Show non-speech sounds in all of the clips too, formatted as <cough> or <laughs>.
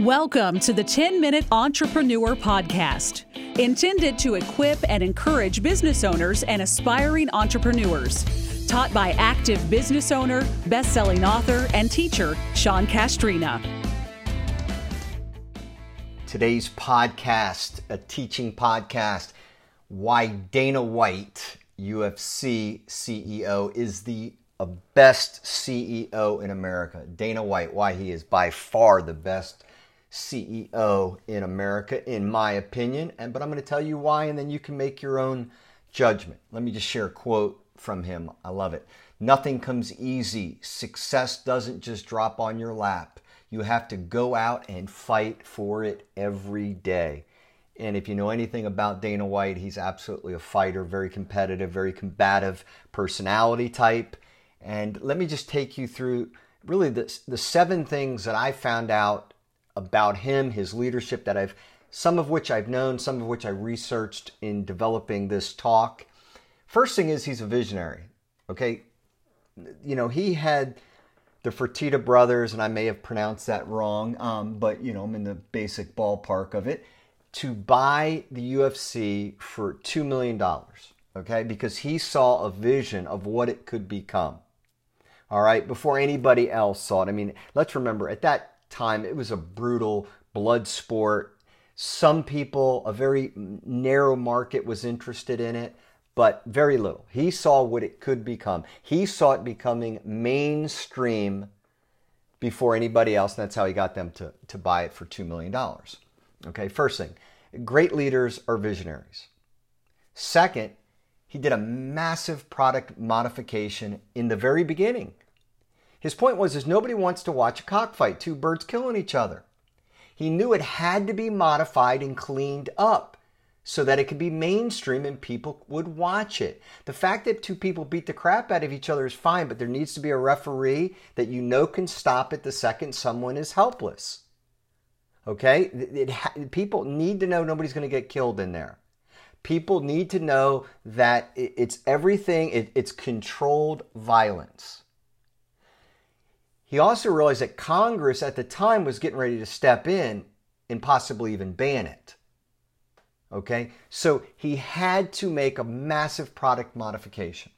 Welcome to the 10 Minute Entrepreneur Podcast, intended to equip and encourage business owners and aspiring entrepreneurs. Taught by active business owner, best selling author, and teacher Sean Castrina. Today's podcast, a teaching podcast, why Dana White, UFC CEO, is the uh, best CEO in America. Dana White, why he is by far the best CEO in America, in my opinion. And but I'm going to tell you why, and then you can make your own judgment. Let me just share a quote from him. I love it. Nothing comes easy. Success doesn't just drop on your lap. You have to go out and fight for it every day. And if you know anything about Dana White, he's absolutely a fighter, very competitive, very combative personality type. And let me just take you through really the, the seven things that I found out about him, his leadership that I've some of which I've known, some of which I researched in developing this talk. First thing is he's a visionary. Okay, you know he had the Fertitta brothers, and I may have pronounced that wrong, um, but you know I'm in the basic ballpark of it. To buy the UFC for two million dollars, okay, because he saw a vision of what it could become. All right, before anybody else saw it. I mean, let's remember at that time. It was a brutal blood sport. Some people, a very narrow market, was interested in it, but very little. He saw what it could become. He saw it becoming mainstream before anybody else, and that's how he got them to, to buy it for $2 million. Okay, first thing, great leaders are visionaries. Second, he did a massive product modification in the very beginning. His point was is nobody wants to watch a cockfight, two birds killing each other. He knew it had to be modified and cleaned up so that it could be mainstream and people would watch it. The fact that two people beat the crap out of each other is fine, but there needs to be a referee that you know can stop it the second someone is helpless. Okay? It, it, people need to know nobody's going to get killed in there. People need to know that it, it's everything, it's controlled violence. He also realized that Congress at the time was getting ready to step in and possibly even ban it. Okay? So he had to make a massive product modification.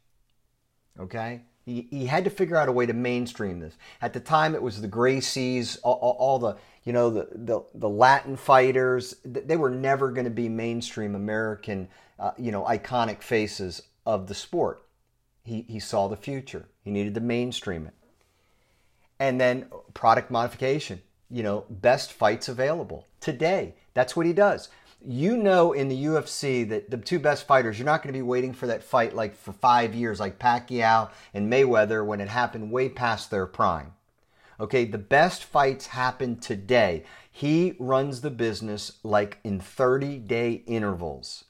Okay? He, he had to figure out a way to mainstream this. At the time, it was the Gracies, all, all, the, you know, the, the, the, Latin fighters. They were never going to be mainstream American, uh, you know, iconic faces of the sport. He, he saw the future. He needed to mainstream it and then product modification. You know, best fights available today. That's what he does. You know, in the UFC, that the two best fighters, you're not going to be waiting for that fight like for five years, like Pacquiao and Mayweather, when it happened way past their prime. Okay, the best fights happen today. He runs the business like in 30 day intervals.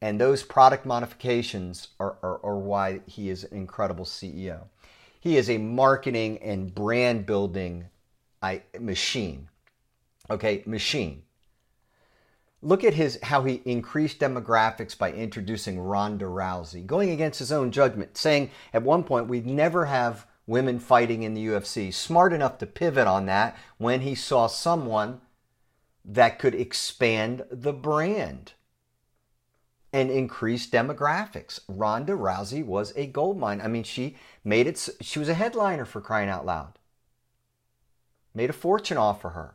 And those product modifications are, are, are why he is an incredible CEO. He is a marketing and brand building machine. Okay, machine. Look at his how he increased demographics by introducing Ronda Rousey, going against his own judgment, saying at one point we'd never have women fighting in the UFC. Smart enough to pivot on that when he saw someone that could expand the brand and increased demographics. Ronda Rousey was a gold mine. I mean, she made it, she was a headliner for crying out loud. Made a fortune off of her,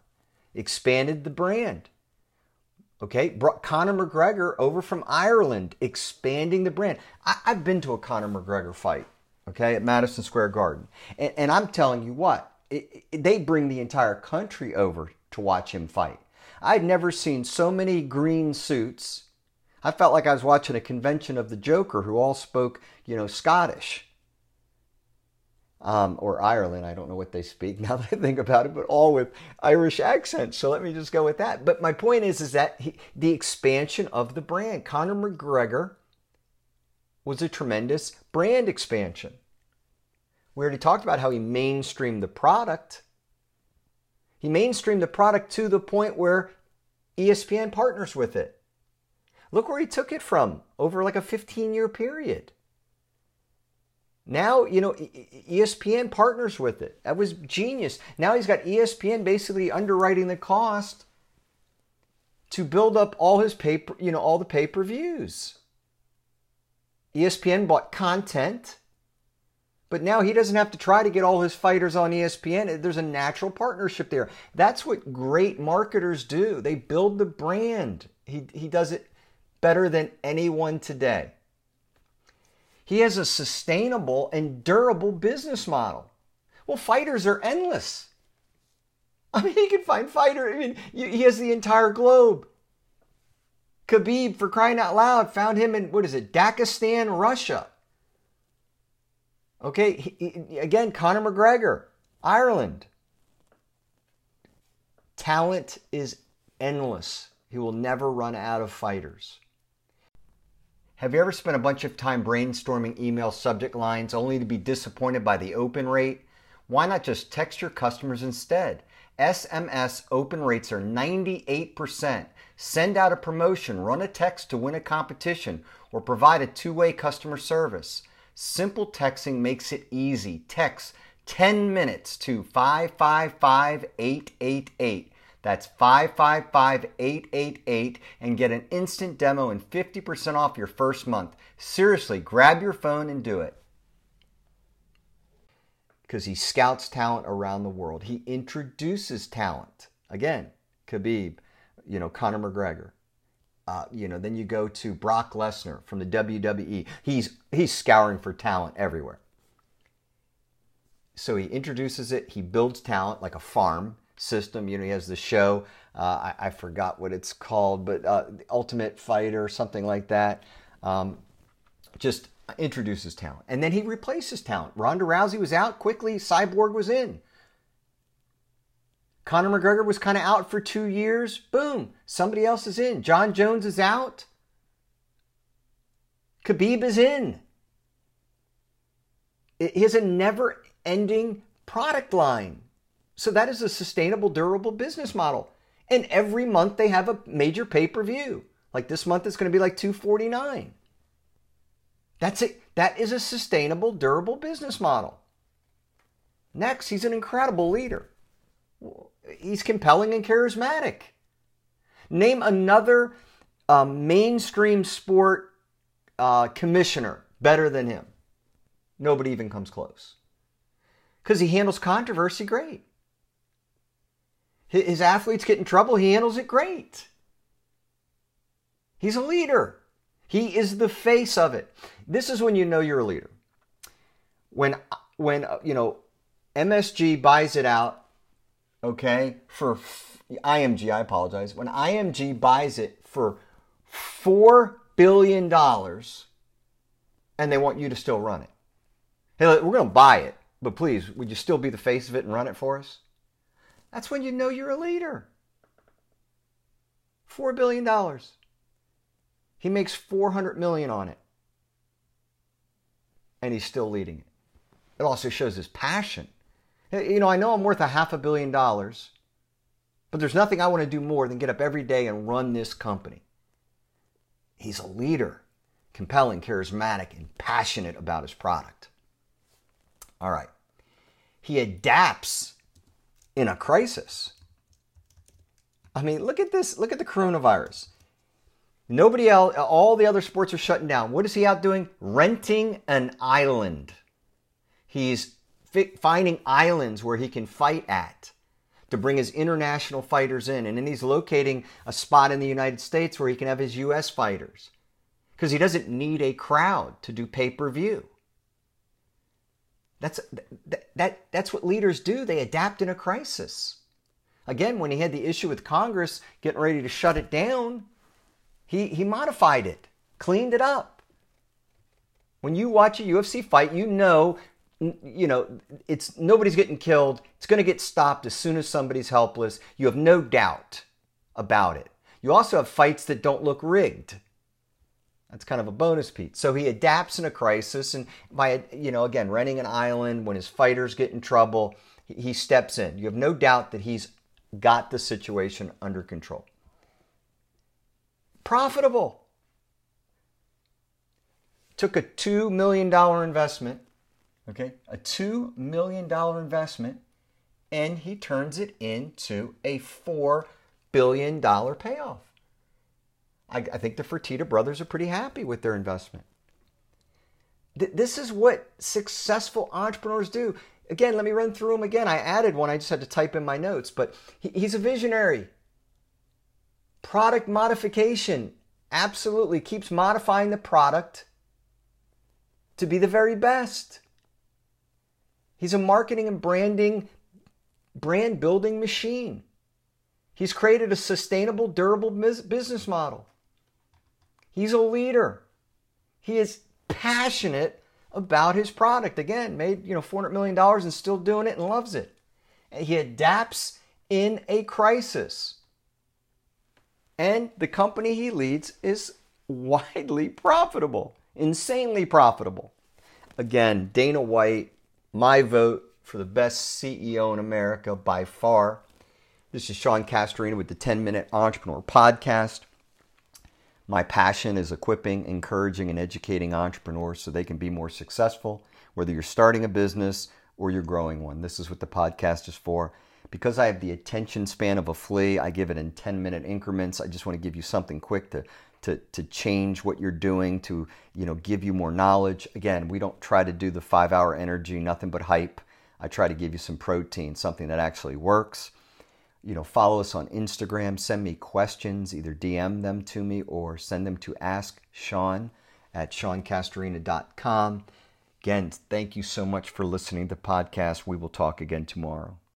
expanded the brand. Okay, brought Conor McGregor over from Ireland, expanding the brand. I, have been to a Conor McGregor fight, okay, at Madison Square Garden. And, and I'm telling you what, it, it, they bring the entire country over to watch him fight. I'd never seen so many green suits I felt like I was watching a convention of the Joker who all spoke, you know, Scottish. Um, or Ireland, I don't know what they speak <laughs> now that I think about it, but all with Irish accents. So let me just go with that. But my point is, is that he, the expansion of the brand. Conor McGregor was a tremendous brand expansion. We already talked about how he mainstreamed the product. He mainstreamed the product to the point where ESPN partners with it. Look where he took it from over like a 15 year period. Now, you know, ESPN partners with it. That was genius. Now he's got ESPN basically underwriting the cost to build up all his paper, you know, all the pay-per-views. ESPN bought content, but now he doesn't have to try to get all his fighters on ESPN. There's a natural partnership there. That's what great marketers do. They build the brand. He he does it better than anyone today. He has a sustainable and durable business model. Well, fighters are endless. <laughs> I mean, he can find fighter. I mean, he has the entire globe. Khabib, for crying out loud, found him in what is it, Dagestan, Russia. Okay, he, he, again, Conor McGregor, Ireland. Talent is endless. He will never run out of fighters. Have you ever spent a bunch of time brainstorming email subject lines only to be disappointed by the open rate? Why not just text your customers instead? SMS open rates are 98%. Send out a promotion, run a text to win a competition, or provide a two way customer service. Simple texting makes it easy. Text 10 minutes to 555 888. That's 555 888 and get an instant demo and 50% off your first month. Seriously, grab your phone and do it. Because he scouts talent around the world, he introduces talent. Again, Khabib, you know, Conor McGregor. Uh, you know, then you go to Brock Lesnar from the WWE. He's he's scouring for talent everywhere. So he introduces it. He builds talent like a farm system. You know, he has the show. Uh, I, I, forgot what it's called, but uh, Ultimate Fighter, something like that. Um, just introduces talent, and then he replaces talent. Ronda Rousey was out quickly. Cyborg was in. Conor McGregor was kind of out for two years. Boom, somebody else is in. Jon Jones is out. Khabib is in. It is a never ending product line. So that is a sustainable, durable business model. And every month they have a major pay per view. Like this month, it's going to be like 249. That's it. That is a sustainable, durable business model. Next, he's an incredible leader. He's compelling and charismatic. Name another uh, mainstream sport uh, commissioner better than him. Nobody even comes close. Because he handles controversy great. His athletes get in trouble, he handles it great. He's a leader. He is the face of it. This is when you know you're a leader. When when uh, you know MSG buys it out, okay, for IMG, I apologize. When IMG buys it for 4 billion dollars and they want you to still run it. Hey, look, we're going to buy it, but please, would you still be the face of it and run it for us? That's when you know you're a leader. $4 billion. He makes 400 million on it. And he's still leading it. It also shows his passion. You know, I know I'm worth a half a billion dollars, but there's nothing I want to do more than get up every day and run this company. He's a leader, compelling, charismatic, and passionate about his product. All right. He adapts in a crisis. I mean, look at this. Look at the coronavirus. Nobody else, all the other sports are shutting down. What is he out doing? Renting an island. He's finding islands where he can fight at to bring his international fighters in. And then he's locating a spot in the United States where he can have his U.S. fighters because he doesn't need a crowd to do pay per view. That's, that, that, that's what leaders do. They adapt in a crisis. Again, when he had the issue with Congress getting ready to shut it down, he, he modified it, cleaned it up. When you watch a UFC fight, you know, you know, it's nobody's getting killed. It's going to get stopped as soon as somebody's helpless. You have no doubt about it. You also have fights that don't look rigged. That's kind of a bonus piece. So he adapts in a crisis, and by you know again renting an island when his fighters get in trouble, he steps in. You have no doubt that he's got the situation under control. Profitable. Took a two million dollar investment Okay, a $2 million investment, and he turns it into a $4 billion payoff. I, I think the Fertitta brothers are pretty happy with their investment. Th- this is what successful entrepreneurs do. Again, let me run through them again. I added one, I just had to type in my notes, but he, he's a visionary. Product modification absolutely keeps modifying the product to be the very best. He's a marketing and branding, brand building machine. He's created a sustainable, durable business model. He's a leader. He is passionate about his product. Again, made you know $400 million and still doing it and loves it. He adapts in a crisis. And the company he leads is <laughs> widely profitable, insanely profitable. Again, Dana White, my vote for the best CEO in America by far. This is Sean Castrina with the 10 Minute Entrepreneur Podcast. My passion is equipping, encouraging, and educating entrepreneurs so they can be more successful, whether you're starting a business or you're growing one. This is what the podcast is for. Because I have the attention span of a flea, I give it in 10 minute increments. I just want to give you something quick to, to, to change what you're doing, to you know, give you more knowledge. Again, we don't try to do the five hour energy, nothing but hype. I try to give you some protein, something that actually works you know, follow us on Instagram. Send me questions, either DM them to me or send them to Ask Sean at SeanCastrina.com. Again, thank you so much for listening to the podcast. We will talk again tomorrow.